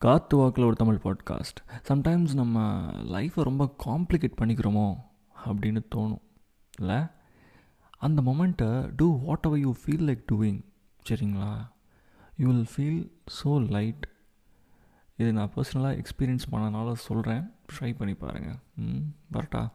காத்து வாக்கில் ஒரு தமிழ் பாட்காஸ்ட் சம்டைம்ஸ் நம்ம லைஃப்பை ரொம்ப காம்ப்ளிகேட் பண்ணிக்கிறோமோ அப்படின்னு தோணும். இல்லை? அந்த மொமெண்ட்டை do whatever you feel like doing சரிங்களா? You will feel so light இது நான் பர்சனலாக எக்ஸ்பீரியன்ஸ் பண்ணனால சொல்கிறேன் ட்ரை பண்ணி பாருங்கள் ம் வரட்டா?